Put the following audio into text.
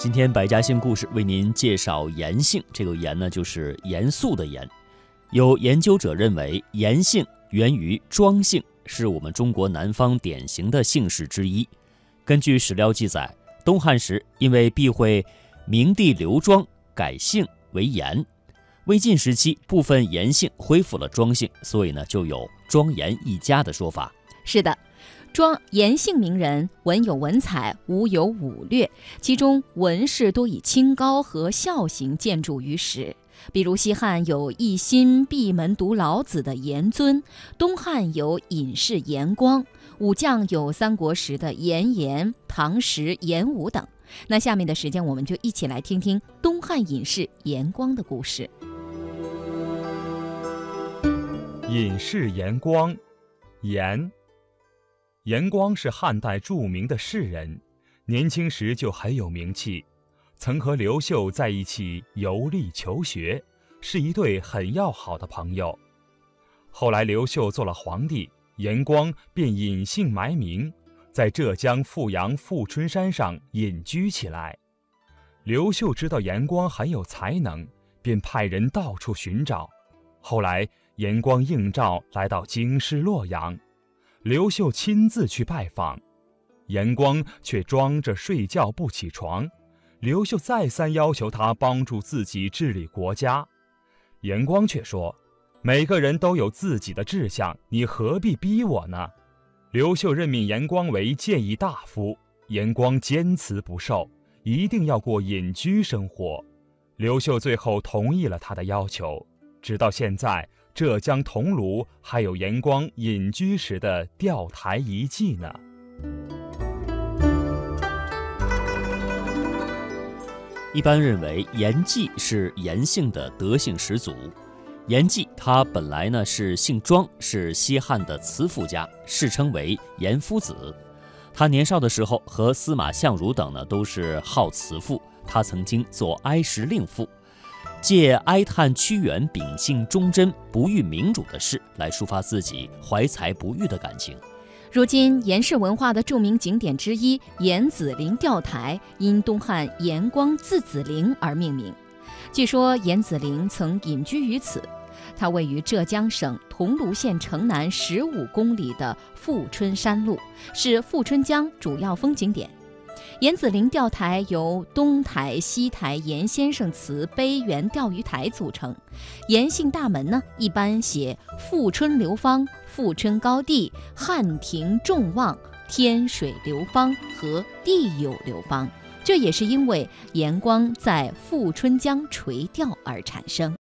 今天百家姓故事为您介绍严姓，这个严呢就是严肃的严。有研究者认为，严姓源于庄姓，是我们中国南方典型的姓氏之一。根据史料记载，东汉时因为避讳明帝刘庄，改姓为严。魏晋时期，部分严姓恢复了庄姓，所以呢就有庄严一家的说法。是的。庄严姓名人，文有文采，武有武略，其中文氏多以清高和孝行建筑于史。比如西汉有一心闭门读老子的严尊，东汉有隐士严光，武将有三国时的严颜、唐时严武等。那下面的时间，我们就一起来听听东汉隐士严光的故事。隐士严光，严。严光是汉代著名的士人，年轻时就很有名气，曾和刘秀在一起游历求学，是一对很要好的朋友。后来刘秀做了皇帝，严光便隐姓埋名，在浙江富阳富春山上隐居起来。刘秀知道严光很有才能，便派人到处寻找。后来严光应召来到京师洛阳。刘秀亲自去拜访，严光却装着睡觉不起床。刘秀再三要求他帮助自己治理国家，严光却说：“每个人都有自己的志向，你何必逼我呢？”刘秀任命严光为谏议大夫，严光坚持不受，一定要过隐居生活。刘秀最后同意了他的要求，直到现在。浙江桐庐还有严光隐居时的钓台遗迹呢。一般认为严季是严姓的德姓始祖。严季他本来呢是姓庄，是西汉的慈父家，世称为严夫子。他年少的时候和司马相如等呢都是好慈父，他曾经做哀时令父。借哀叹屈原秉性忠贞、不遇明主的事来抒发自己怀才不遇的感情。如今严氏文化的著名景点之一严子陵钓台，因东汉严光字子陵而命名。据说严子陵曾隐居于此。它位于浙江省桐庐县城南十五公里的富春山路，是富春江主要风景点。严子陵钓台由东台、西台严先生祠碑园钓鱼台组成。严姓大门呢，一般写“富春流芳”“富春高地”“汉庭众望”“天水流芳”和“地有流芳”，这也是因为严光在富春江垂钓而产生。